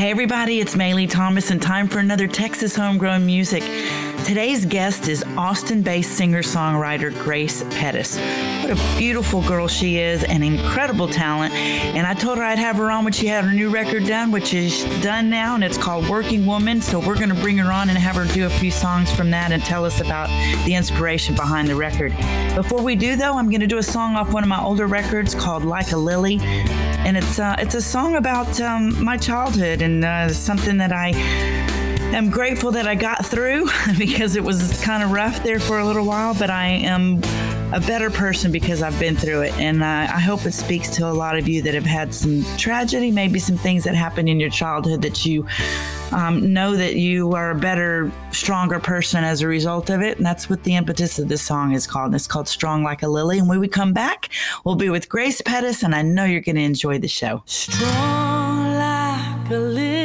hey everybody, it's Maylee Thomas, and time for another Texas homegrown music. Today's guest is Austin based singer songwriter Grace Pettis. What a beautiful girl she is, an incredible talent. And I told her I'd have her on when she had her new record done, which is done now, and it's called Working Woman. So we're going to bring her on and have her do a few songs from that and tell us about the inspiration behind the record. Before we do, though, I'm going to do a song off one of my older records called Like a Lily. And it's, uh, it's a song about um, my childhood and uh, something that I am grateful that I got through because it was kind of rough there for a little while, but I am a better person because I've been through it. And uh, I hope it speaks to a lot of you that have had some tragedy, maybe some things that happened in your childhood that you um, know that you are a better, stronger person as a result of it. And that's what the impetus of this song is called. It's called Strong Like a Lily. And when we come back, we'll be with Grace Pettis, and I know you're going to enjoy the show. Strong like a lily,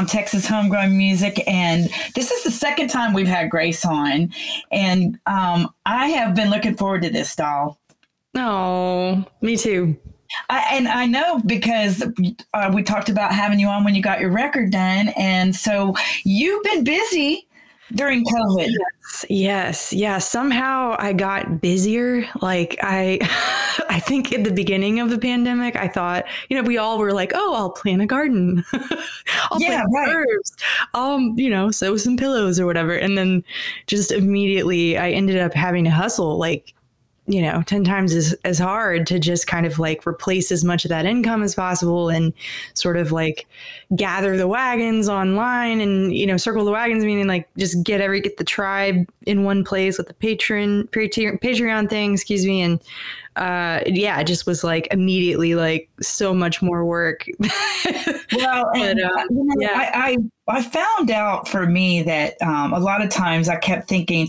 on Texas Homegrown Music, and this is the second time we've had Grace on, and um, I have been looking forward to this, doll. Oh, me too. I, and I know because uh, we talked about having you on when you got your record done, and so you've been busy during COVID? Yes, yeah. Somehow I got busier. Like I, I think at the beginning of the pandemic, I thought, you know, we all were like, "Oh, I'll plant a garden. I'll Yeah, plant right. herbs. Um, you know, sew some pillows or whatever." And then just immediately, I ended up having to hustle like you know 10 times as, as hard to just kind of like replace as much of that income as possible and sort of like gather the wagons online and you know circle the wagons meaning like just get every get the tribe in one place with the patron patreon, thing excuse me and uh yeah it just was like immediately like so much more work Well, and, But, um, you know, yeah. I, I I found out for me that um, a lot of times I kept thinking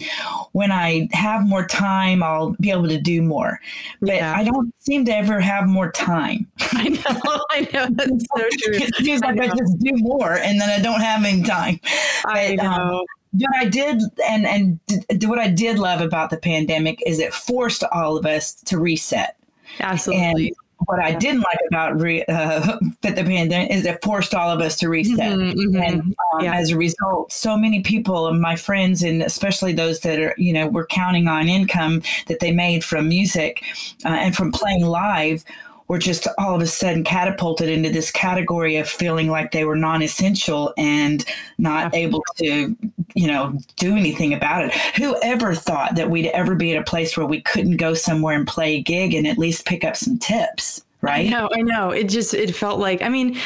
when I have more time, I'll be able to do more. But Yeah. I don't seem to ever have more time. i know i know that's so true It feels I like I, know. just do more and then I don't have any time. i But, um, know what I did and and d- what I did love about the pandemic is it forced all of us to reset. absolutely And what I didn't like about re, uh, the pandemic is it forced all of us to reset. Mhm, mhm. And um, Yeah. as a result, so many people and my friends, and especially those that are, you know, were counting on income that they made from music uh, and from playing live, were just all of a sudden catapulted into this category of feeling like they were non-essential and not able to, you know, do anything about it. Whoever thought that we'd ever be at a place where we couldn't go somewhere and play a gig and at least pick up some tips, right? I know, I know. It just it felt like I mean,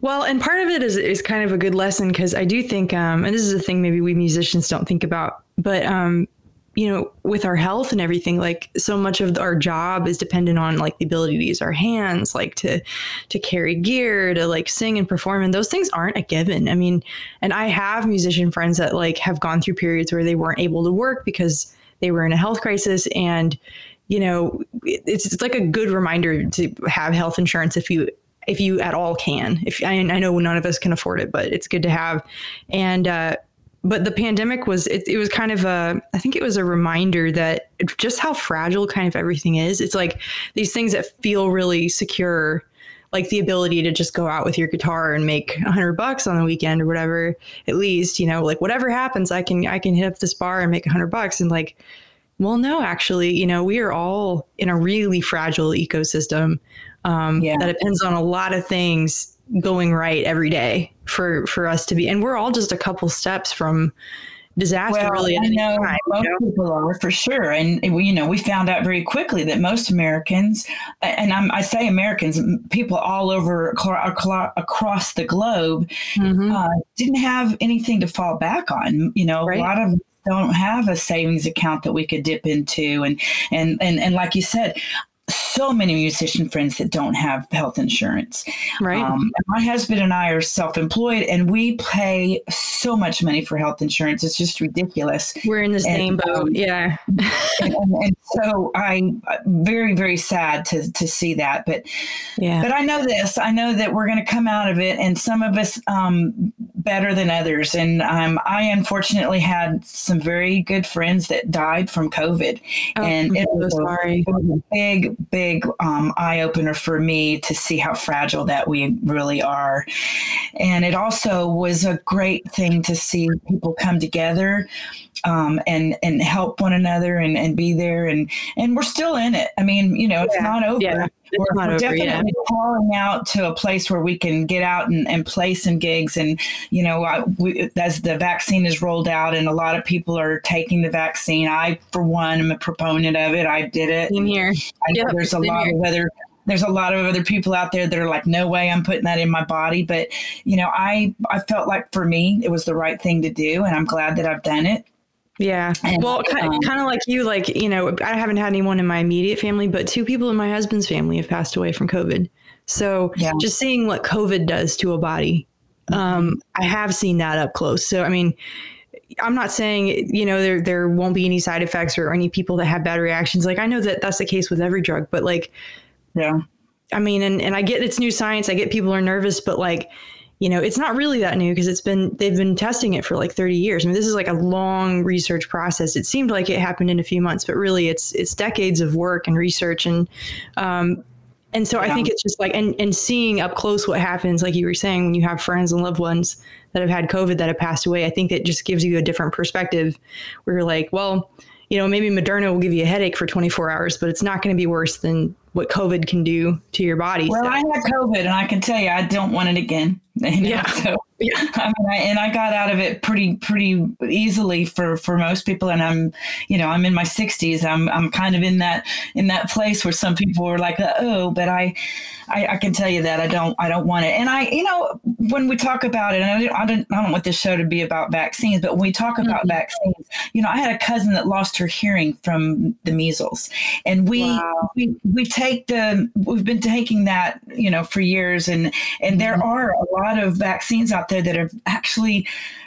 well, and part of it is is kind of a good lesson because I do think, um, and this is a thing maybe we musicians don't think about, but um, you know, with our health and everything, like so much of our job is dependent on like the ability to use our hands, like to to carry gear, to like sing and perform, and those things aren't a given. I mean, and I have musician friends that like have gone through periods where they weren't able to work because they were in a health crisis and you know it's, it's like a good reminder to have health insurance if you if you at all can if I, I know none of us can afford it but it's good to have and uh but the pandemic was it, it was kind of a i think it was a reminder that just how fragile kind of everything is it's like these things that feel really secure like the ability to just go out with your guitar and make a hundred bucks on the weekend or whatever at least you know like whatever happens i can i can hit up this bar and make a hundred bucks and like well, no, actually, you know, we are all in a really fragile ecosystem um, Yeah. that depends on a lot of things going right every day for for us to be, and we're all just a couple steps from disaster. Well, really, I know time, you most know? people are for sure, and we, you know we found out very quickly that most Americans, and I'm, I say Americans, people all over acro- acro- across the globe, Mhm. uh, didn't have anything to fall back on. You know, Right. a lot of don't have a savings account that we could dip into, and and and and like you said. So many musician friends that don't have health insurance. right? Um, my husband and I are self-employed, and we pay so much money for health insurance. It's just ridiculous. we're in the same and, boat. um, Yeah, and, and, and so I'm very, very sad to to see that. But yeah, but I know this. I know that we're going to come out of it, and some of us um, better than others. And um, I unfortunately had some very good friends that died from COVID, Oh, and I'm it was, sorry. a big, big um, eye opener for me to see how fragile that we really are. And it also was a great thing to see people come together um, and and help one another and, and be there and and we're still in it. I mean, you know, it's Yeah, not over. yeah, it's we're not we're over, yeah. definitely crawling out to a place where we can get out and, and play some gigs. And you know, I, we, as the vaccine is rolled out and a lot of people are taking the vaccine, I for one am a proponent of it. I did it. Same here. I know Yep, there's a lot here. of other there's a lot of other people out there that are like, no way, I'm putting that in my body. But you know, I I felt like for me it was the right thing to do, and I'm glad that I've done it. Yeah. And, well, kind, um, kind of like you, like, you know, I haven't had anyone in my immediate family, but two people in my husband's family have passed away from COVID. So Yeah. just seeing what COVID does to a body, um, I have seen that up close. So, I mean, I'm not saying, you know, there, there won't be any side effects or any people that have bad reactions. Like, I know that that's the case with every drug, but like, Yeah. I mean, and, and I get it's new science. I get people are nervous, but like, you know, it's not really that new because it's been they've been testing it for like 30 years. I mean, this is like a long research process. It seemed like it happened in a few months, but really it's it's decades of work and research and um And so I think it's just like and and seeing up close what happens, like you were saying, when you have friends and loved ones that have had COVID that have passed away. I think that just gives you a different perspective, where you're like, well, you know, maybe Moderna will give you a headache for 24 hours, but it's not going to be worse than what COVID can do to your body. Well, So- I had COVID, and I can tell you, I don't want it again. You know, Yeah. So, Yeah. I mean, I, and I got out of it pretty pretty easily for for most people. And I'm, you know, I'm in my 60s. I'm I'm kind of in that in that place where some people were like, oh, but I, I, I can tell you that I don't I don't want it. And I, you know, when we talk about it, and I don't I don't, I don't want this show to be about vaccines, but when we talk about Mm-hmm. vaccines, you know, I had a cousin that lost her hearing from the measles, and we Wow. we we take the we've been taking that you know for years and and there Mm-hmm. are a lot of vaccines out there that have actually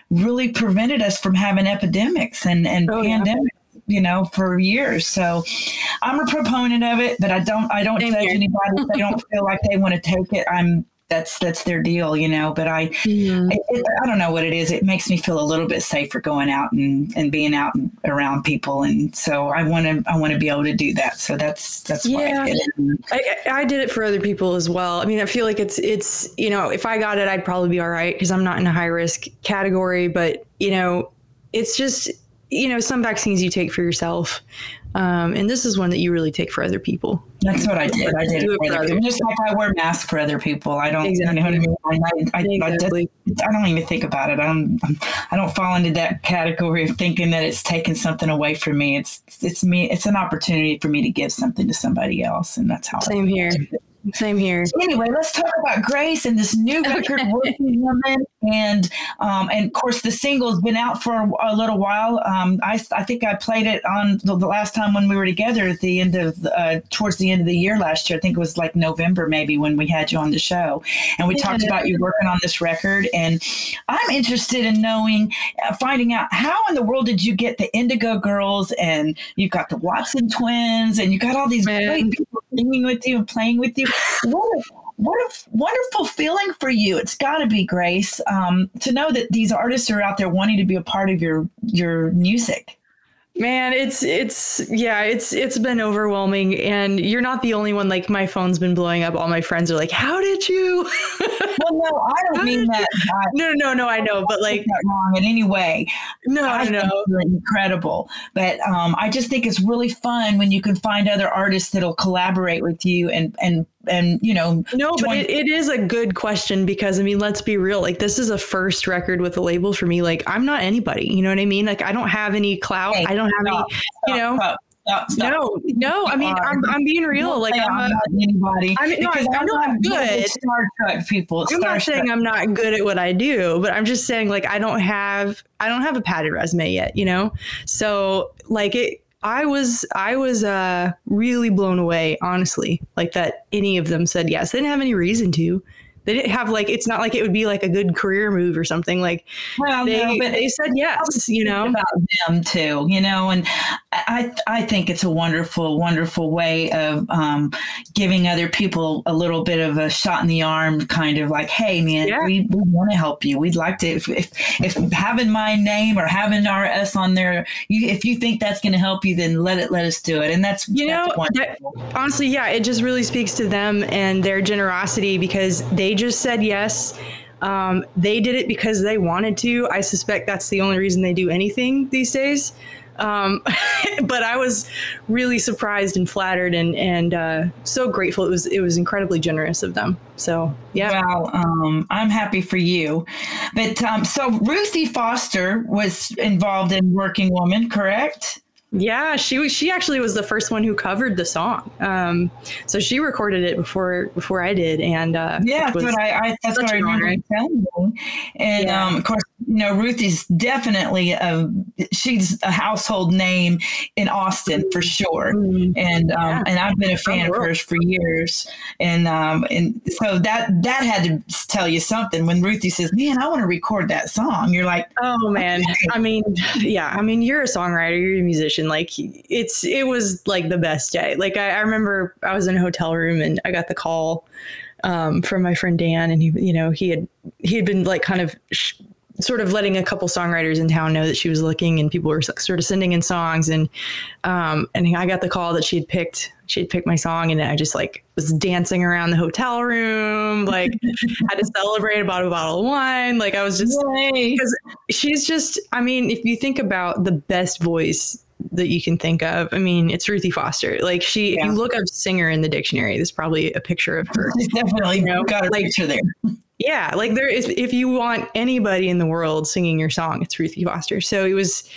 really prevented us from having epidemics and and Oh, yeah. You know for years so i'm a proponent of it but i don't i don't Same judge here. anybody if they don't feel like they want to take it i'm that's that's their deal you know but i Mhm. it, it, I don't know what it is. It makes me feel a little bit safer going out and, and being out and around people, and so I want to I want to be able to do that. So that's that's why Yeah. I did it. I I did it for other people as well. I mean, I feel like it's it's you know, if I got it, I'd probably be all right because I'm not in a high risk category. But you know, it's just you know, some vaccines you take for yourself, um, and this is one that you really take for other people. That's what I did. I did Do it for other people. Just like I wear masks for other people. I don't. You know what I mean? I, I, I, I, I don't even think about it. I don't. I don't fall into that category of thinking that it's taking something away from me. It's it's me. It's an opportunity for me to give something to somebody else, and that's how. I Same here. Same here. anyway, let's talk about Grace and this new record, "Working Woman," and um, and of course the single's been out for a, a little while. Um, I I think I played it on the, the last time when we were together at the end of uh, towards the end of the year last year. I think it was like November maybe when we had you on the show, and we talked about you working on this record. And I'm interested in knowing, uh, finding out how in the world did you get the Indigo Girls and you got the Watson twins and you got all these Man. great people singing with you and playing with you. What a, what a wonderful feeling for you. It's got to be, Grace, um, to know that these artists are out there wanting to be a part of your your music. Man, it's it's yeah, it's it's been overwhelming and you're not the only one like my phone's been blowing up. All my friends are like, "How did you?" Well, no, I don't mean that. I no, no, no, I know, but like that wrong in any way. no, I know. incredible. But um, I just think it's really fun when you can find other artists that'll collaborate with you and and and you know No, but it, it is a good question because I mean, let's be real. Like, this is a first record with a label for me. Like, I'm not anybody. You know what I mean? Like, I don't have any clout. Hey, I don't have stop, any. You know? Stop, stop, stop. No, no. I mean. I'm I'm being real. Don't Like, I'm a. not anybody. I mean, no, I, I know I'm not good. Star Trek people. I'm not starstruck. saying I'm not good at what I do, but I'm just saying like I don't have I don't have a padded resume yet, you know? So like it I was I was uh really blown away, honestly, like that any of them said yes. They didn't have any reason to. They didn't have like it's not like it would be like a good career move or something. Like Well, they no, but they said yes, you know. about them too, you know, and I I think it's a wonderful, wonderful way of um, giving other people a little bit of a shot in the arm, kind of like, hey man, Yeah. we, we want to help you. We'd like to if, if if having my name or having our S on there, you if you think that's going to help you, then let it let us do it, and that's You that's know, that- honestly, yeah, it just really speaks to them and their generosity because they just said yes. Um, they did it because they wanted to. I suspect that's the only reason they do anything these days. Um, but I was really surprised and flattered and and uh, so grateful. It was it was incredibly generous of them. So yeah, Well, um, I'm happy for you. But um, so Ruthie Foster was involved in Working Woman, correct? Yeah. She was she actually was the first one who covered the song. Um, so she recorded it before before I did, and uh, Yeah, which that's what I, I that's what I remember honor. you. And Yeah. um, of course, you know, Ruthie's definitely a she's a household name in Austin for sure. Mm, And um, Yeah. and I've been a fan of hers for years. And um, and so that that had to tell you something when Ruthie says, "Man, I want to record that song." You're like, Oh man. I mean, yeah, I mean you're a songwriter, you're a musician. Like it's it was like the best day. Like I, I remember I was in a hotel room and I got the call um, from my friend Dan and he you know, he had he had been like kind of sh- sort of letting a couple songwriters in town know that she was looking and people were sort of sending in songs and um and I got the call that she had picked she'd picked my song and I just like was dancing around the hotel room, like had to celebrate about a bottle of wine. Like I was just because she's just I mean, if you think about the best voice that you can think of, I mean, it's Ruthie Foster. Like she if Yeah. you look up singer in the dictionary, there's probably a picture of her. She's definitely know, got a like- picture there. Yeah, like there is if you want anybody in the world singing your song, it's Ruthie Foster. So it was,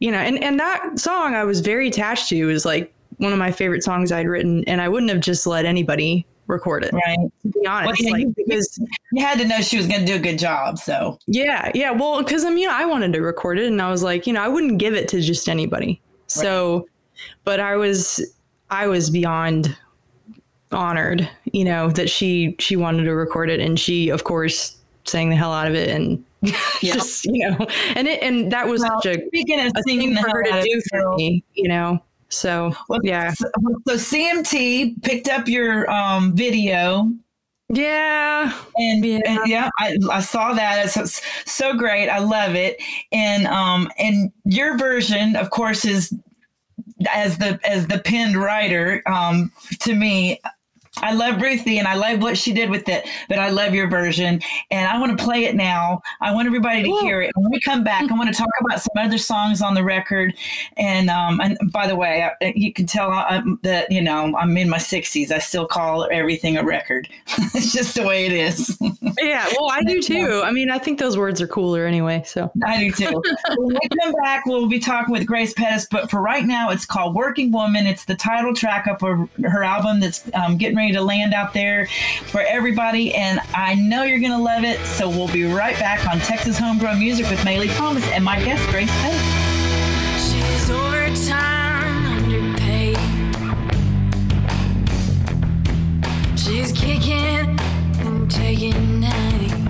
you know, and and that song I was very attached to. It was like one of my favorite songs I'd written, and I wouldn't have just let anybody record it. Right. To be honest, yeah, like because You had to know she was going to do a good job. So, yeah, yeah, well, because I mean, I wanted to record it, and I was like, you know, I wouldn't give it to just anybody. So, but I was, I was beyond honored, you know, that she she wanted to record it, and she, of course, sang the hell out of it, and Yeah. just you know, and it and that was well, such a, speaking of a thing for her to do for me, you know. So yeah, So, so CMT picked up your um, video yeah, and Yeah. yeah, and yeah I, I saw that. It's, it's so great. I love it. And um and your version, of course, is as the as the pinned writer. Um, to me, I love Ruthie and I love what she did with it, but I love your version and I want to play it now. I want everybody to hear it. When we come back, I want to talk about some other songs on the record. And um, and by the way, I, you can tell I, that you know I'm in my 60s. I still call everything a record. it's just the way it is. yeah. Well, I do too. I mean, I think those words are cooler anyway. So I do too. when we come back, we'll be talking with Grace Pettis. But for right now, it's called "Working Woman." It's the title track of her, her album that's um, getting ready to land out there for everybody. And I know you're going to love it. So we'll be right back on Texas Homegrown Music with Maylee Thomas and my guest Grace Pettis. She's overtime underpaid. She's kicking and taking names.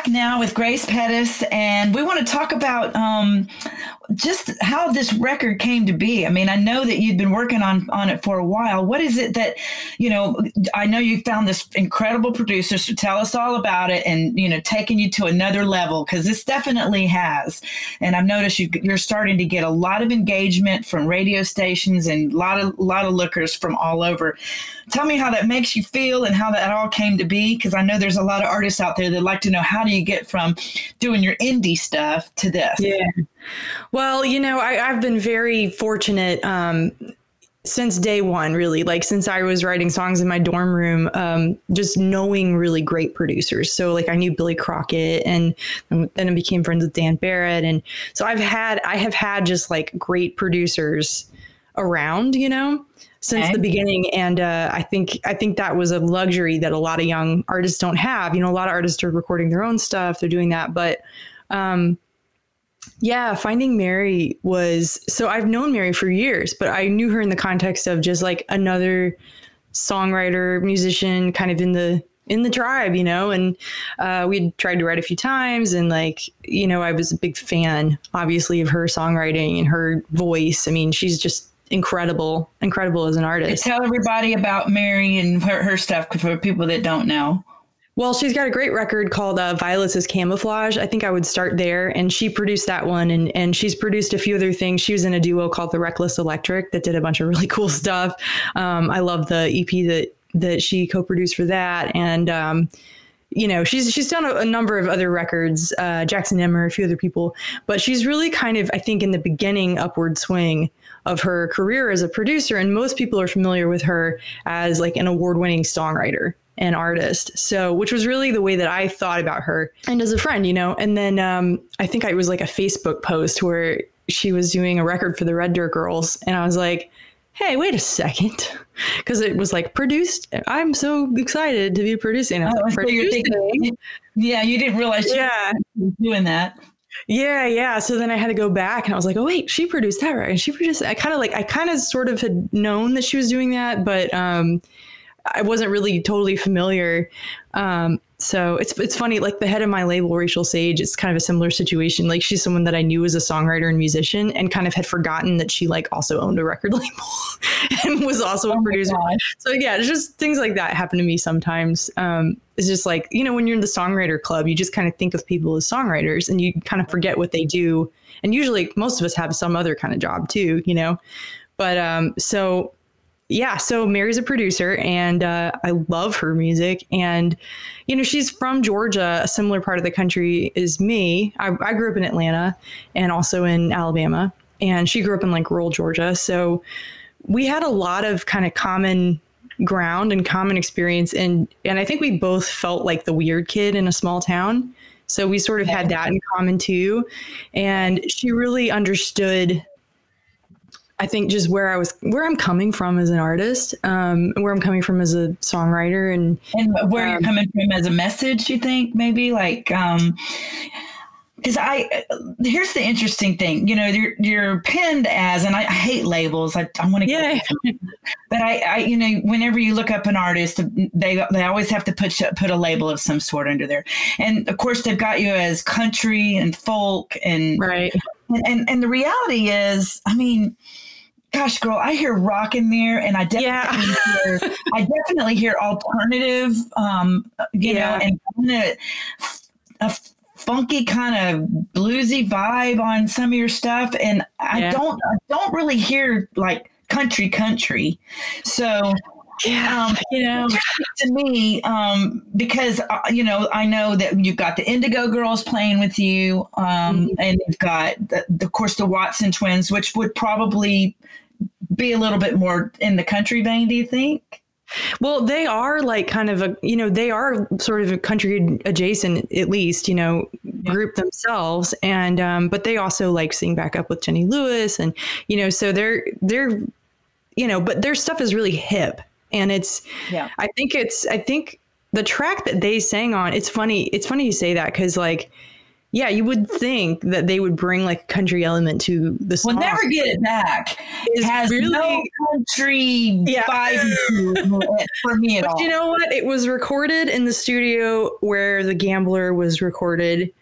Back now with Grace Pettis, and we want to talk about um, just how this record came to be. I mean, I know that you'd been working on on it for a while. What is it that you know? I know you found this incredible producer. So tell us all about it, and you know, taking you to another level because this definitely has. And I've noticed you, you're starting to get a lot of engagement from radio stations and a lot of a lot of lookers from all over. Tell me how that makes you feel and how that all came to be because I know there's a lot of artists out there that like to know how do you get from doing your indie stuff to this. Yeah. Well, you know, I, I've been very fortunate um, since day one, really. Like since I was writing songs in my dorm room, um, just knowing really great producers. So like I knew Billy Crockett, and then I became friends with Dan Barrett, and so I've had I have had just like great producers around, you know since okay. the beginning and uh, i think i think that was a luxury that a lot of young artists don't have you know a lot of artists are recording their own stuff they're doing that but um, yeah finding mary was so i've known mary for years but i knew her in the context of just like another songwriter musician kind of in the in the tribe you know and uh, we'd tried to write a few times and like you know i was a big fan obviously of her songwriting and her voice i mean she's just incredible, incredible as an artist. Tell everybody about Mary and her, her stuff for people that don't know. Well, she's got a great record called uh, Violets Camouflage. I think I would start there. And she produced that one. And, and she's produced a few other things. She was in a duo called The Reckless Electric that did a bunch of really cool stuff. Um, I love the EP that, that she co produced for that. And, um, you know, she's she's done a, a number of other records, uh, Jackson Emmer, a few other people, but she's really kind of, I think, in the beginning upward swing of her career as a producer. And most people are familiar with her as like an award winning songwriter and artist. So, which was really the way that I thought about her and as a friend, you know. And then um, I think it was like a Facebook post where she was doing a record for the Red Dirt Girls. And I was like, hey, wait a second. Because it was like produced. I'm so excited to be producing. Oh, so thinking, yeah, you didn't realize yeah. doing that. Yeah, yeah. So then I had to go back and I was like, oh wait, she produced that right. And she produced I kind of like I kind of sort of had known that she was doing that, but um I wasn't really totally familiar. Um so it's it's funny, like the head of my label, Rachael Sage, it's kind of a similar situation. Like she's someone that I knew as a songwriter and musician and kind of had forgotten that she like also owned a record label and was also oh a producer. So yeah, it's just things like that happen to me sometimes. Um, it's just like, you know, when you're in the songwriter club, you just kind of think of people as songwriters and you kind of forget what they do. And usually most of us have some other kind of job too, you know. But um so yeah, so Mary's a producer and uh, I love her music. And, you know, she's from Georgia, a similar part of the country as me. I, I grew up in Atlanta and also in Alabama. And she grew up in like rural Georgia. So we had a lot of kind of common ground and common experience. And, and I think we both felt like the weird kid in a small town. So we sort of had that in common too. And she really understood I think just where I was, where I'm coming from as an artist, um, where I'm coming from as a songwriter, and and where um, you're coming from as a message. You think maybe like, um, because I here's the interesting thing. You know, you're you're pinned as, and I, I hate labels. I, I want to yeah, but I, I, you know, whenever you look up an artist, they they always have to put put a label of some sort under there, and of course they've got you as country and folk and right, and and, and the reality is, I mean gosh, girl, I hear rock in there, and I definitely yeah. hear, I definitely hear alternative, um, you yeah. know, and kind of a funky kind of bluesy vibe on some of your stuff, and I yeah. don't, I don't really hear like country, country. So. Yeah, um, you know, to me, um, because uh, you know, I know that you've got the Indigo Girls playing with you, um, mm-hmm. and you've got, the, the, of course, the Watson Twins, which would probably be a little bit more in the country vein, do you think? Well, they are like kind of a, you know, they are sort of a country adjacent, at least, you know, yeah. group themselves. And, um, but they also like sing back up with Jenny Lewis and, you know, so they're, they're, you know, but their stuff is really hip. And it's, yeah, I think it's, I think the track that they sang on, it's funny, it's funny you say that because like, yeah, you would think that they would bring like a country element to the song. We'll never get it back. It has really- no country Yeah. vibe for me at But all. you know what? It was recorded in the studio where The Gambler was recorded.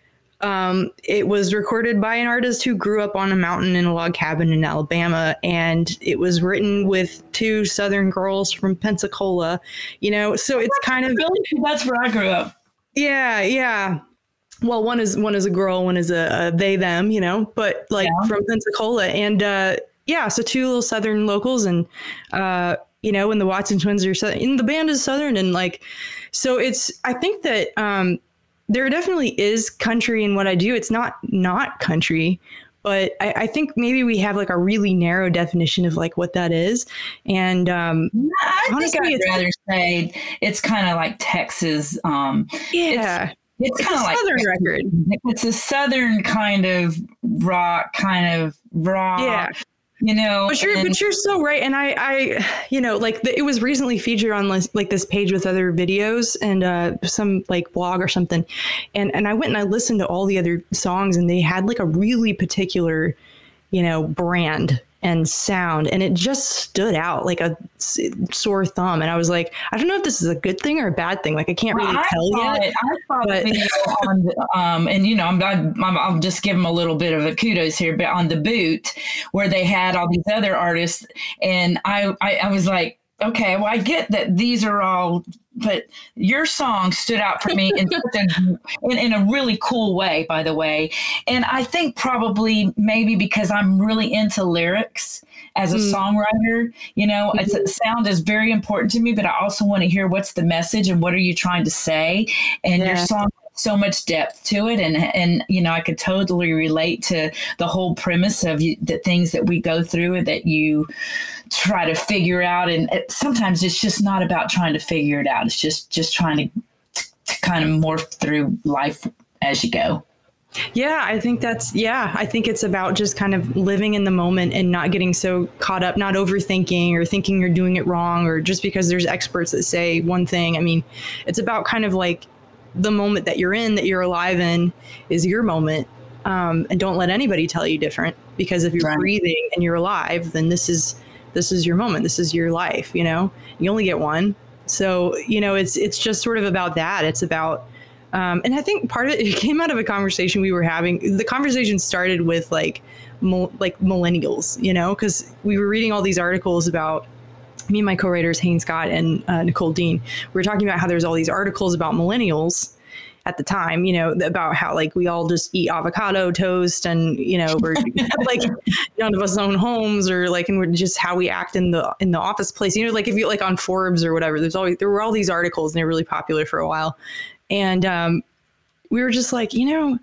Um, it was recorded by an artist who grew up on a mountain in a log cabin in Alabama, and it was written with two Southern girls from Pensacola. You know, so it's kind of That's where I grew up. yeah, yeah. Well, one is one is a girl, one is a, a they them. You know, but like Yeah. from Pensacola, and uh, yeah, so two little Southern locals, and uh, you know, and the Watson twins are in the band is Southern, and like, so it's. I think that um, there definitely is country in what I do. It's not not country, but I, I think maybe we have like a really narrow definition of like what that is, and um, I Honestly, think I'd it's- rather say it's kind of like Texas. Um, yeah, it's it's kind a of like Southern record. it's a southern kind of rock, kind of raw. Yeah. You know, But you're, and- but you're so right, and I, I, you know, like the, it was recently featured on like, like this page with other videos and uh, some like blog or something, and and I went and I listened to all the other songs, and they had like a really particular, you know, brand and sound, and it just stood out like a sore thumb, and I was like, I don't know if this is a good thing or a bad thing, like I can't really I tell yet. it. I saw but- the video on, um, and you know, I'm, I'm, I'll just give them a little bit of a kudos here, but on the boot where they had all these other artists, and I, I, I was like, okay, well, I get that these are all, but your song stood out for me in, a, in, in a really cool way, by the way, and I think probably maybe because I'm really into lyrics as a Mm. songwriter, you know, it's, sound is very important to me, but I also want to hear what's the message and what are you trying to say. And your song so much depth to it, and and you know, I could totally relate to the whole premise of you, the things that we go through and that you try to figure out. And it, sometimes it's just not about trying to figure it out; it's just just trying to, to kind of morph through life as you go. Yeah, I think that's yeah. I think it's about just kind of living in the moment and not getting so caught up, not overthinking or thinking you're doing it wrong or just because there's experts that say one thing. I mean, it's about kind of like the moment that you're in, that you're alive in, is your moment. Um, and don't let anybody tell you different because if you're Right. breathing and you're alive, then this is this is your moment. This is your life. You know, you only get one. So you know, it's it's just sort of about that. It's about um, and I think part of it, it came out of a conversation we were having. The conversation started with like, like millennials, you know, because we were reading all these articles about me and my co-writers Haynes Scott and uh, Nicole Dean. We were talking about how there's all these articles about millennials at the time, you know, about how like we all just eat avocado toast and you know we're like none of us own homes or like and we're just how we act in the in the office place. You know, like if you like on Forbes or whatever, there's always there were all these articles and they're really popular for a while and um, we were just like, you know,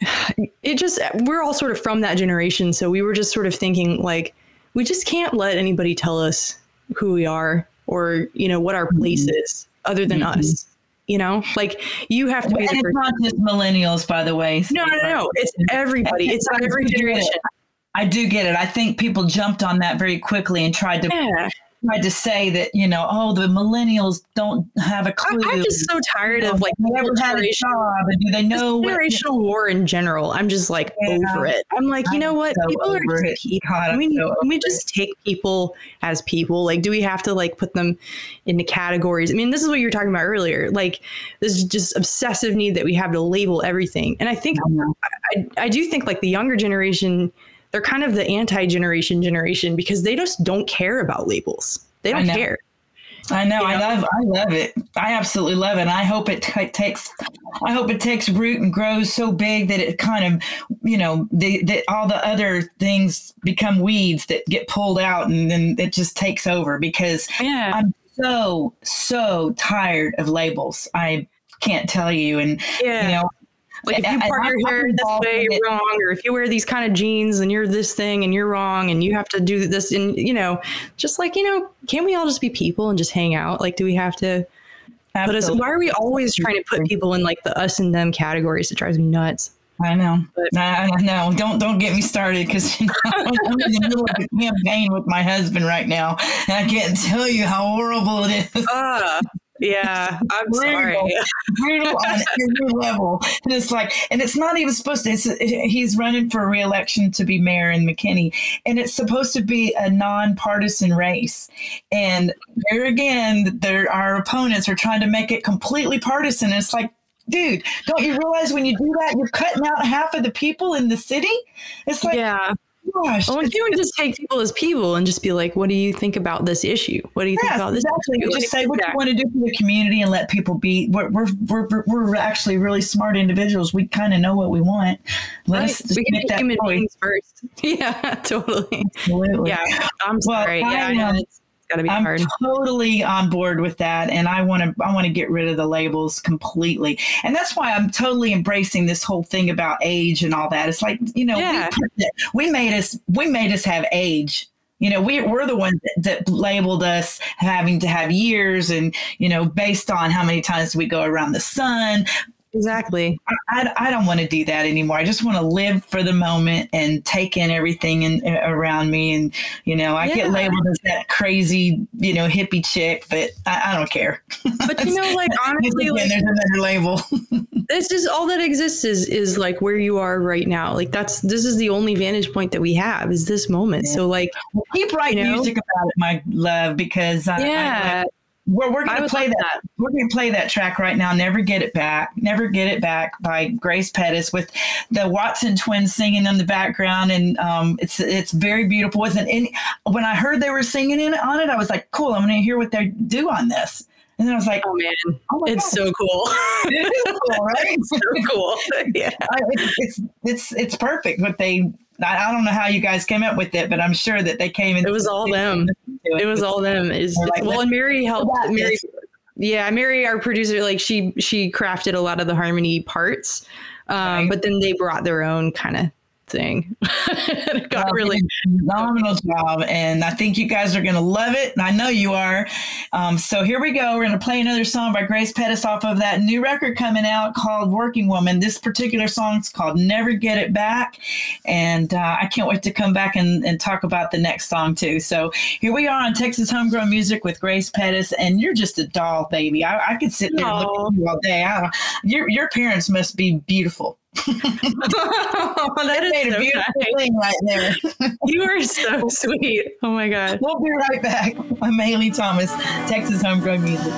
it just we're all sort of from that generation, so we were just sort of thinking like, we just can't let anybody tell us who we are or you know what our place is other than Mhm. us. You know, like you have to be And the it's person. not just millennials, by the way. No, no, no. It's everybody. It's every generation. I do get it. I think people jumped on that very quickly and tried to Yeah. Tried to say that you know, oh, the millennials don't have a clue. I'm just so tired You know, of like never had a job, and do they know This what- generational war in general. I'm just like Yeah. over it. I'm like, you I'm know what? so people are just people. God, I'm Can we, so can we just take people as people? Like, do we have to like put them into categories? I mean, this is what you were talking about earlier. Like, this is just obsessive need that we have to label everything. And I think I. I, I do think like the younger generation, they're kind of the anti-generation generation because they just don't care about labels. They don't know. care. I know. I know? love. I love it. I absolutely love it. And I hope it t- takes. I hope it takes root and grows so big that it kind of, you know, the, the all the other things become weeds that get pulled out, and then it just takes over. Because Yeah. I'm so so tired of labels. I can't tell you. And yeah. you know, Like if you part your hair this way, you're wrong. Or if you wear these kind of jeans and you're this thing and you're wrong and you have to do this and you know, just like, you know, can't we all just be people and just hang out? Like do we have to us absolutely. why are we always trying to put people in like the us and them categories? It drives me nuts. I know. But- I, I know. Don't don't get me started because you know, I'm in the middle of a campaign with my husband right now, and I can't tell you how horrible it is. Uh Yeah, I'm Brutal. sorry. brutal on every level. And it's like, and it's not even supposed to. It, he's running for reelection to be mayor in McKinney, and it's supposed to be a non-partisan race. And there again, there our opponents are trying to make it completely partisan. It's like. Dude, don't you realize when you do that, you're cutting out half of the people in the city? It's like, Yeah. Gosh, Well, you would just take people as people and just be like, "What do you think about this issue? What do you think about this?" exactly. issue?" Just say what you want to do for the community and let people be. We're we're we're, we're- actually really smart individuals. We kind of know what we want. Let Right. us We can make be that human beings first. Yeah, totally. Absolutely. Yeah, I'm Well, sorry. I, yeah, I know um, got to be I'm hard. totally on board with that, and I want to. I want to get rid of the labels completely, and that's why I'm totally embracing this whole thing about age and all that. It's like you know, Yeah. we, we made us. We made us have age. You know, we, we're the ones that, that labeled us having to have years, and you know, based on how many times we go around the sun. Exactly. I, I don't want to do that anymore. I just want to live for the moment and take in everything in, around me. And, you know, I Yeah. get labeled as that crazy, you know, hippie chick, but I, I don't care. But you know, like honestly, like there's another label. it's just all that exists is is like where you are right now. Like that's this is the only vantage point that we have is this moment. So like, Keep writing You know? music about it, my love, because I, yeah, I, we're, we're going to play love that. We're going to play that track right now. Never get it back. Never get it back by Grace Pettis with the Watson twins singing in the background, and um, it's it's very beautiful. Wasn't any when I heard they were singing in on it, I was like, cool. I'm going to hear what they do on this. And then I was like, oh man, oh it's God, so cool. it is cool, right? so cool. yeah. I, it's, it's it's it's perfect. What they I, I don't know how you guys came up with it, but I'm sure that they came in. It was all them. It was all them. Is like, well, and Mary helped. Mary, yeah, Mary, our producer, like she she crafted a lot of the harmony parts, um, Right. but then they brought their own kind of thing. it got Well, really phenomenal job, and I think you guys are going to love it. And I know you are. Um, so here we go. We're going to play another song by Grace Pettis off of that new record coming out called "Working Woman." This particular song's called "Never Get It Back," and uh, I can't wait to come back and, and talk about the next song too. So here we are on Texas Homegrown Music with Grace Pettis, and you're just a doll, baby. I, I could sit there and look at you all day. I your your parents must be beautiful. That is Made a beautiful nice. thing right there. You are so sweet. Oh my god. We'll be right back. I'm Maylee Thomas, Texas Homegrown Music.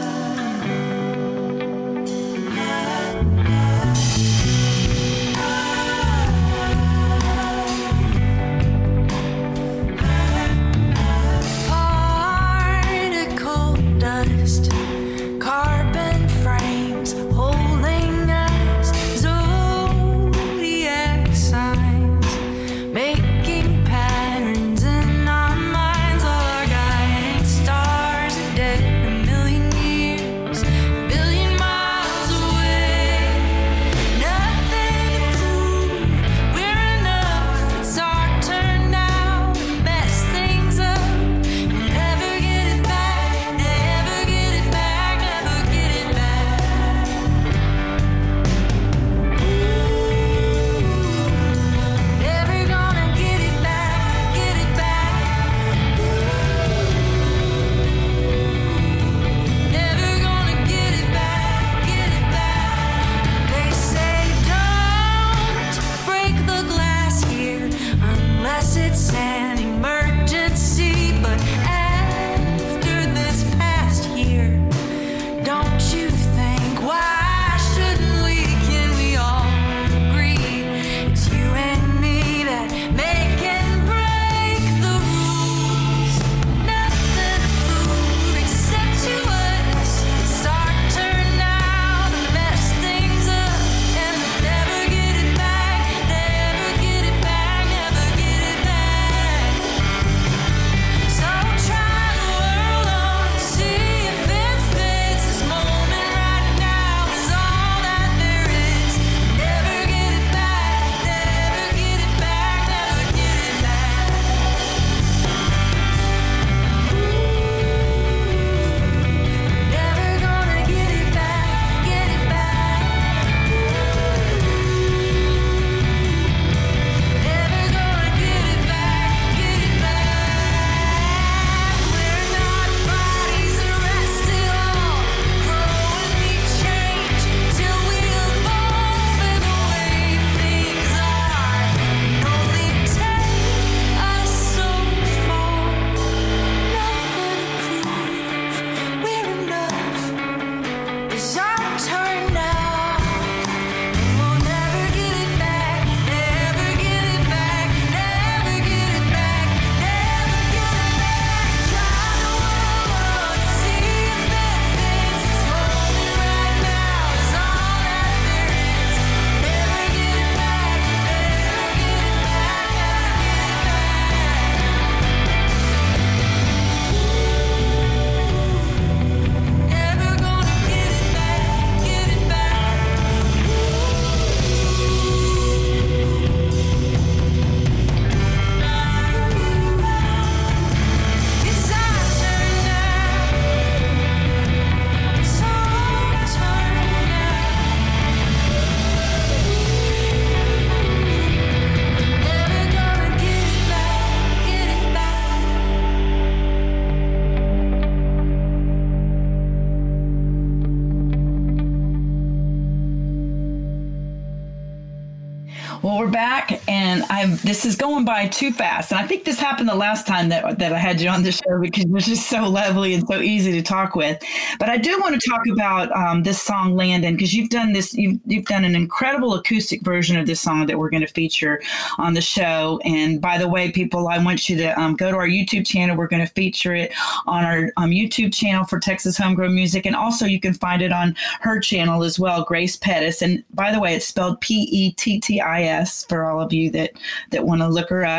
By too fast, and I think this happened the last time that that I had you on the show because you're just so lovely and so easy to talk with. But I do want to talk about um, this song "Landon" because you've done this. You've you've done an incredible acoustic version of this song that we're going to feature on the show. And by the way, people, I want you to um, go to our YouTube channel. We're going to feature it on our um, YouTube channel for Texas Homegrown Music, and also you can find it on her channel as well, Grace Pettis. And by the way, it's spelled P E T T I S for all of you that that want to look her up.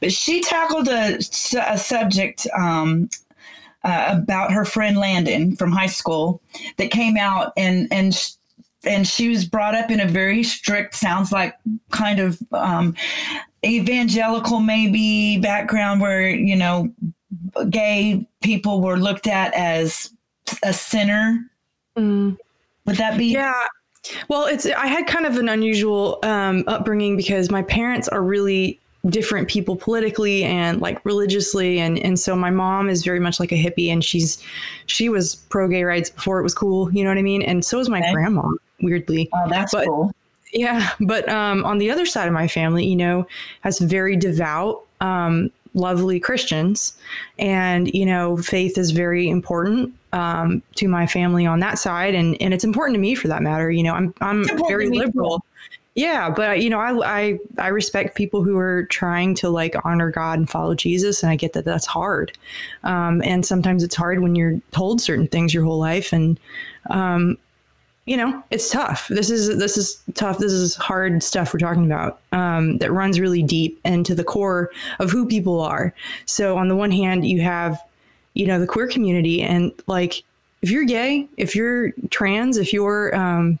But she tackled a, a subject um, uh, about her friend Landon from high school that came out and and. and she was brought up in a very strict, sounds like kind of um, evangelical, maybe background where, you know, gay people were looked at as a sinner. Mm. Would that be? Yeah. Well, it's I had kind of an unusual um, upbringing because my parents are really different people politically and like religiously and and so my mom is very much like a hippie and she's she was pro gay rights before it was cool you know what i mean and so is my Okay. grandma weirdly Oh, that's But- cool. yeah but um on the other side of my family you know has very devout um lovely christians and you know faith is very important um to my family on that side and and it's important to me for that matter you know i'm i'm very liberal yeah but you know I, I i respect people who are trying to like honor god and follow jesus and i get that that's hard. Um and sometimes it's hard when you're told certain things your whole life and um you know it's tough. This is this is tough. This is hard stuff we're talking about um, that runs really deep into the core of who people are. So on the one hand you have you know the queer community and like if you're gay if you're trans if you're um,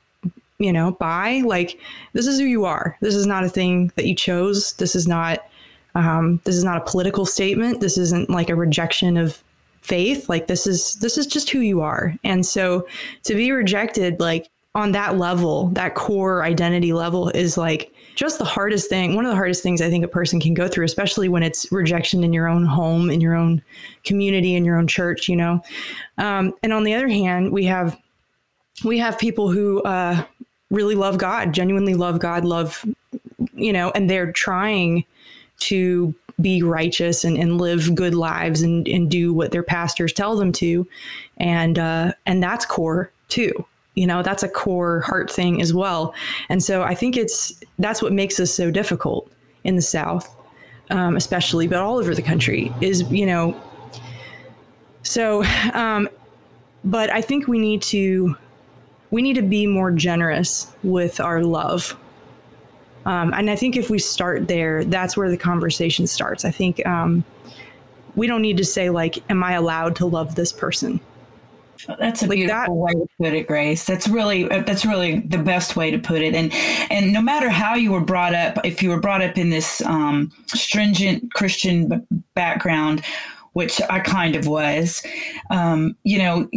you know by like this is who you are. This is not a thing that you chose. This is not um, this is not a political statement. This isn't like a rejection of faith. Like this is this is just who you are. And so to be rejected like on that level that core identity level is like just the hardest thing one of the hardest things i think a person can go through especially when it's rejection in your own home in your own community in your own church you know? Um, and on the other hand we have we have people who uh, really love god genuinely love god love you know and they're trying to be righteous and, and live good lives and, and do what their pastors tell them to. And uh, and that's core too. You know that's a core heart thing as well. And so i think it's that's what makes us so difficult in the south um, especially but all over the country is you know so um, but i think we need to we need to be more generous with our love um, and I think if we start there, that's where the conversation starts. I think um, we don't need to say like, "Am I allowed to love this person?" That's a Like beautiful that- way to put it, Grace. That's really uh, that's really the best way to put it. And and no matter how you were brought up, if you were brought up in this um, stringent Christian background, which I kind of was, um, you know,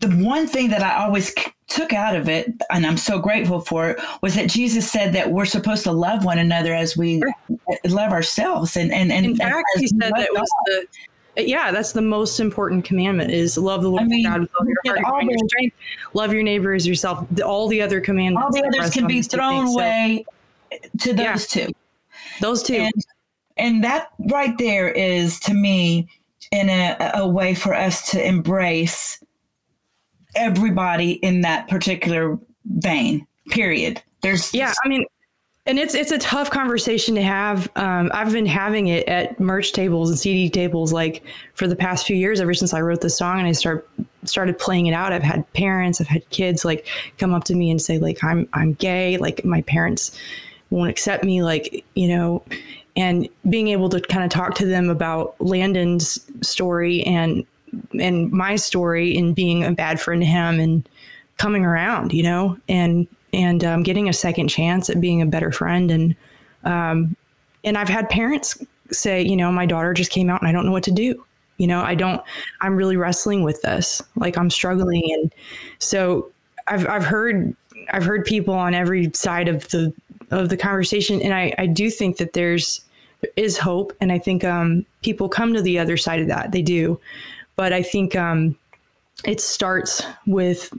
the one thing that I always took out of it, and I'm so grateful for it, was that Jesus said that we're supposed to love one another as we love ourselves. And and and In fact, as he said that was the yeah, that's the most important commandment is love the Lord I mean, God with all your heart, all your strength. Love your neighbor as yourself. The- All the other commandments. all the others can be thrown things. So, away eh, to those Yeah. two. those two. And and that right there is to me in a, a way for us to embrace everybody in that particular vein. Period. There's yeah i mean and it's it's a tough conversation to have um, i've been having it at merch tables and cd tables like for the past few years ever since i wrote the song and i start started playing it out i've had parents i've had kids like come up to me and say like i'm i'm gay like my parents won't accept me like you know and being able to kind of talk to them about landon's story and and my story in being a bad friend to him and coming around, you know, and and um, getting a second chance at being a better friend. And um, and I've had parents say, you know, my daughter just came out and I don't know what to do. You know, I don't. I'm really wrestling with this. Like I'm struggling, and so I've I've heard I've heard people on every side of the of the conversation, and I I do think that there's there is hope, and I think um, people come to the other side of that. They do, but I think um, it starts with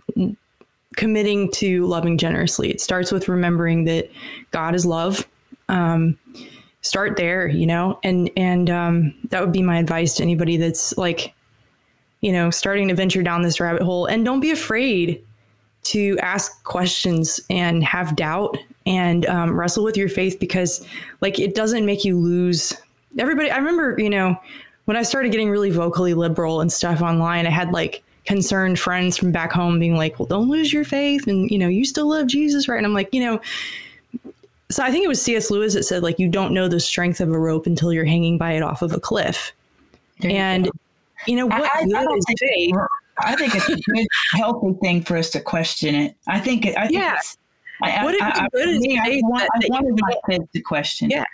committing to loving generously. It starts with remembering that God is love. Um, start there, you know, and and um, that would be my advice to anybody that's like, you know, starting to venture down this rabbit hole. And don't be afraid to ask questions and have doubt and um, wrestle with your faith because, like, it doesn't make you lose. Everybody, I remember, you know, when I started getting really vocally liberal and stuff online, I had like concerned friends from back home being like, well, don't lose your faith. And, you know, you still love Jesus, right? And I'm like, you know, so I think it was C.S. Lewis that said, like, you don't know the strength of a rope until you're hanging by it off of a cliff. There you and, go. you know, what I, I good don't is think faith? I think it's a good, healthy thing for us to question it. I think. it- I think Yeah. it's. I, What if I, the I, good for is me, I want, I that wanted my kids to question. Yeah.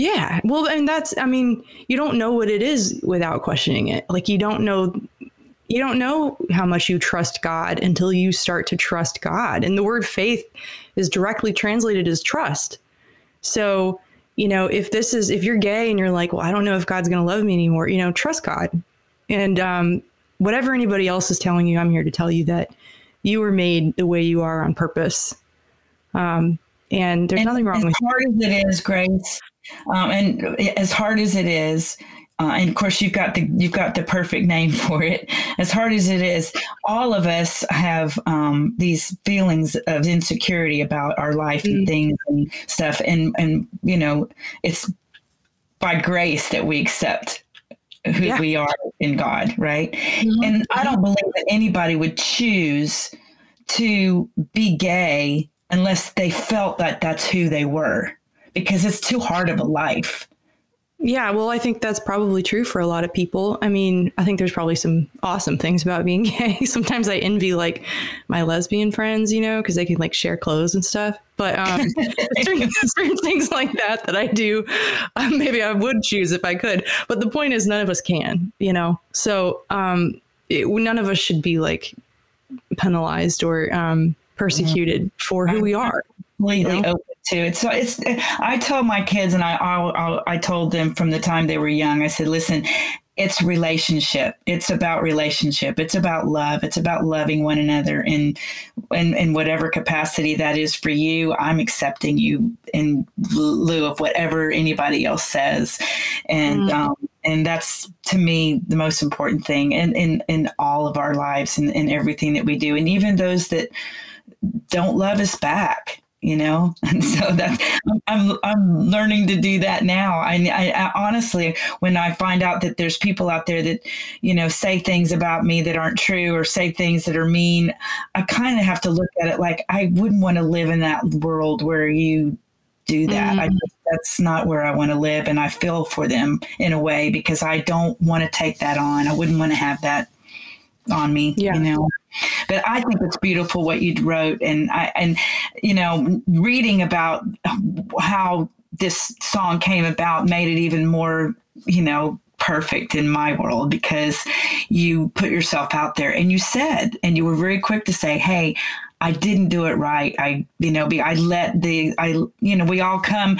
Yeah. Well, and that's, I mean, you don't know what it is without questioning it. Like, you don't know, you don't know how much you trust God until you start to trust God. And the word faith is directly translated as trust. So, you know, if this is, if you're gay and you're like, well, I don't know if God's going to love me anymore, you know, trust God. And um, whatever anybody else is telling you, I'm here to tell you that you were made the way you are on purpose. Um, and there's And nothing wrong as with hard as it is, Grace, um, and as hard as it is, uh, and of course you've got the you've got the perfect name for it. As hard as it is, all of us have um, these feelings of insecurity about our life and things and stuff, and and you know it's by grace that we accept who Yeah. we are in God, right? And I don't believe that anybody would choose to be gay unless they felt that that's who they were because it's too hard of a life. Yeah, well, I think that's probably true for a lot of people. I mean, I think there's probably some awesome things about being gay. Sometimes I envy like my lesbian friends, you know, because they can like share clothes and stuff. But um, certain, certain things like that that I do, um, maybe I would choose if I could. But the point is, none of us can, you know. So um, it, none of us should be like penalized or um, persecuted for who we are. Completely You know? Open to it. So it's. I tell my kids, and I, I I told them from the time they were young. I said, listen. It's relationship. It's about relationship. It's about love. It's about loving one another in, in in whatever capacity that is for you. I'm accepting you in lieu of whatever anybody else says, and um, and that's to me the most important thing in in, in all of our lives and in everything that we do, and even those that don't love us back you know? And so that i'm i'm learning to do that now. I, I, I honestly when i find out that there's people out there that you know say things about me that aren't true or say things that are mean i kind of have to look at it like i wouldn't want to live in that world where you do that. I mm-hmm. that's not where i want to live and i feel for them in a way because i don't want to take that on. I wouldn't want to have that on me Yeah. you know but I think it's beautiful what you wrote, and I and you know reading about how this song came about made it even more you know perfect in my world because you put yourself out there and you said and you were very quick to say hey I didn't do it right I you know be I let the I you know we all come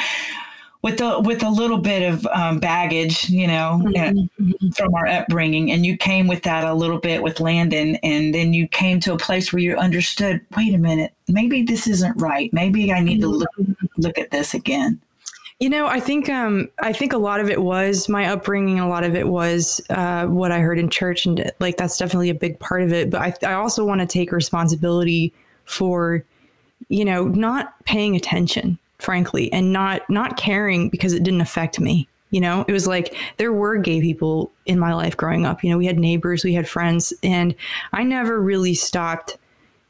with a with a little bit of um, baggage, you know, uh, from our upbringing, and you came with that a little bit with Landon, and then you came to a place where you understood. Wait a minute, maybe this isn't right. Maybe I need to look look at this again. You know, I think um, I think a lot of it was my upbringing. A lot of it was uh, what I heard in church, and like that's definitely a big part of it. But I, I also want to take responsibility for, you know, not paying attention, frankly, and not not caring because it didn't affect me. You know, it was like there were gay people in my life growing up. You know, we had neighbors, we had friends, and I never really stopped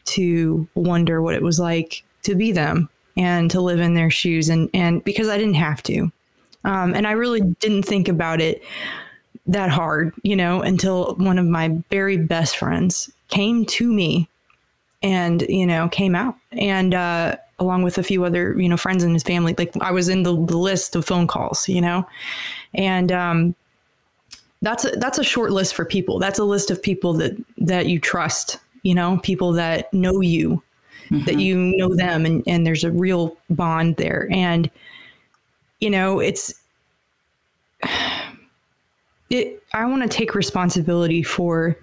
to wonder what it was like to be them and to live in their shoes and and because I didn't have to. Um, and I really didn't think about it that hard, you know, until one of my very best friends came to me and, you know, came out. And uh, along with a few other, you know, friends in his family, like I was in the, the list of phone calls, you know. And um, that's a, that's a short list for people. That's a list of people that that you trust, you know, people that know you, that you know them, and and there's a real bond there. And you know, it's it. I want to take responsibility for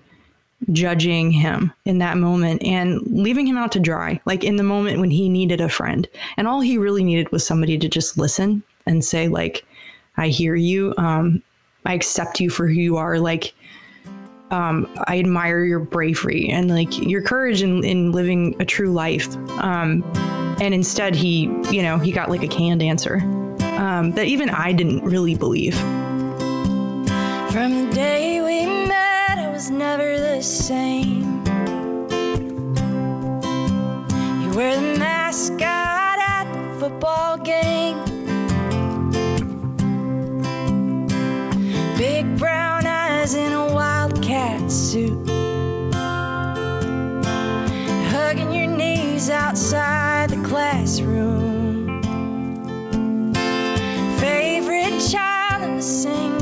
judging him in that moment and leaving him out to dry, like in the moment when he needed a friend. And all he really needed was somebody to just listen and say, like, I hear you. Um, I accept you for who you are. Like, um, I admire your bravery and like your courage in, in living a true life. Um, and instead, he, you know, he got like a canned answer um, that even I didn't really believe. From the day we was never the same. You were the mascot at the football game. Big brown eyes in a wildcat suit. Hugging your knees outside the classroom. Favorite child and a single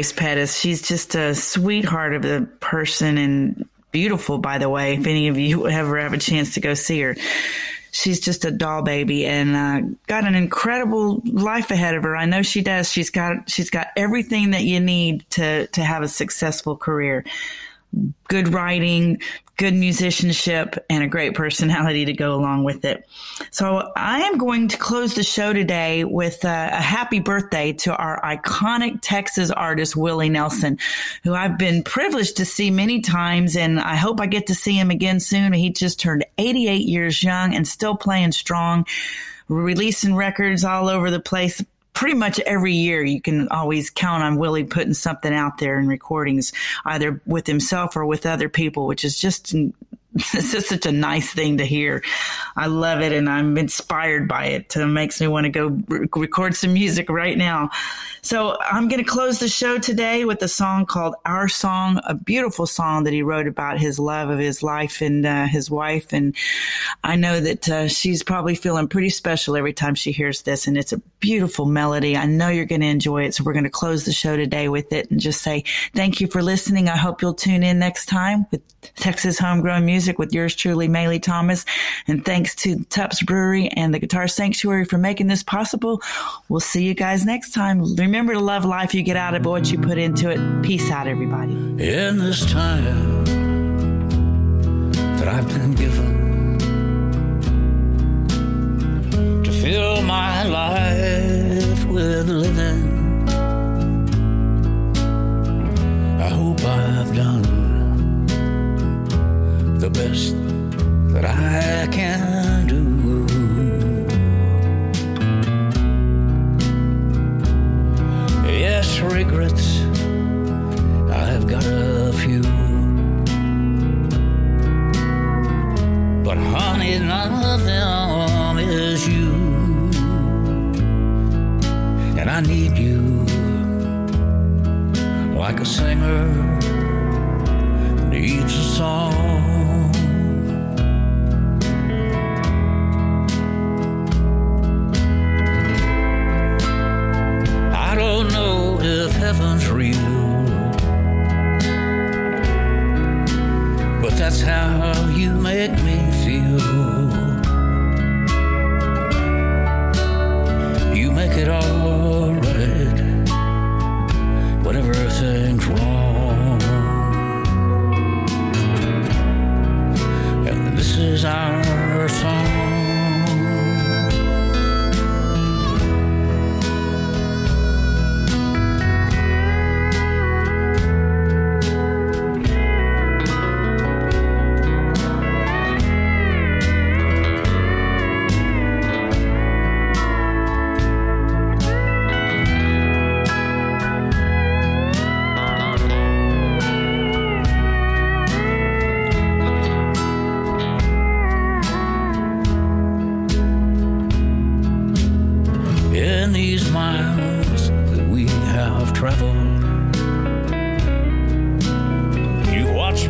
Grace Pettis. She's just a sweetheart of a person and beautiful, by the way, if any of you ever have a chance to go see her. She's just a doll baby and uh, got an incredible life ahead of her. I know she does. She's got she's got everything that you need to to have a successful career. Good writing, good musicianship, and a great personality to go along with it. So I am going to close the show today with a, a happy birthday to our iconic Texas artist, Willie Nelson, who I've been privileged to see many times, and I hope I get to see him again soon. He just turned 88 years young and still playing strong, releasing records all over the place pretty much every year you can always count on Willie putting something out there in recordings, either with himself or with other people, which is just it's just such a nice thing to hear. I love it and I'm inspired by it. It makes me want to go re- record some music right now. So I'm going to close the show today with a song called Our Song, a beautiful song that he wrote about his love of his life and uh, his wife. And I know that uh, she's probably feeling pretty special every time she hears this. And it's a beautiful melody. I know you're going to enjoy it. So we're going to close the show today with it and just say thank you for listening. I hope you'll tune in next time with Texas Homegrown Music with yours truly, Maylee Thomas. And thanks to Tupps Brewery and the Guitar Sanctuary for making this possible. We'll see you guys next time. Remember to love life you get out of what you put into it. Peace out, everybody. in this time that I've been given to fill my life with living. I hope I've done the best that I can do. Yes, regrets. I've got a few. But honey, none of them is you. And I need you like a singer needs a song.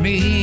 Me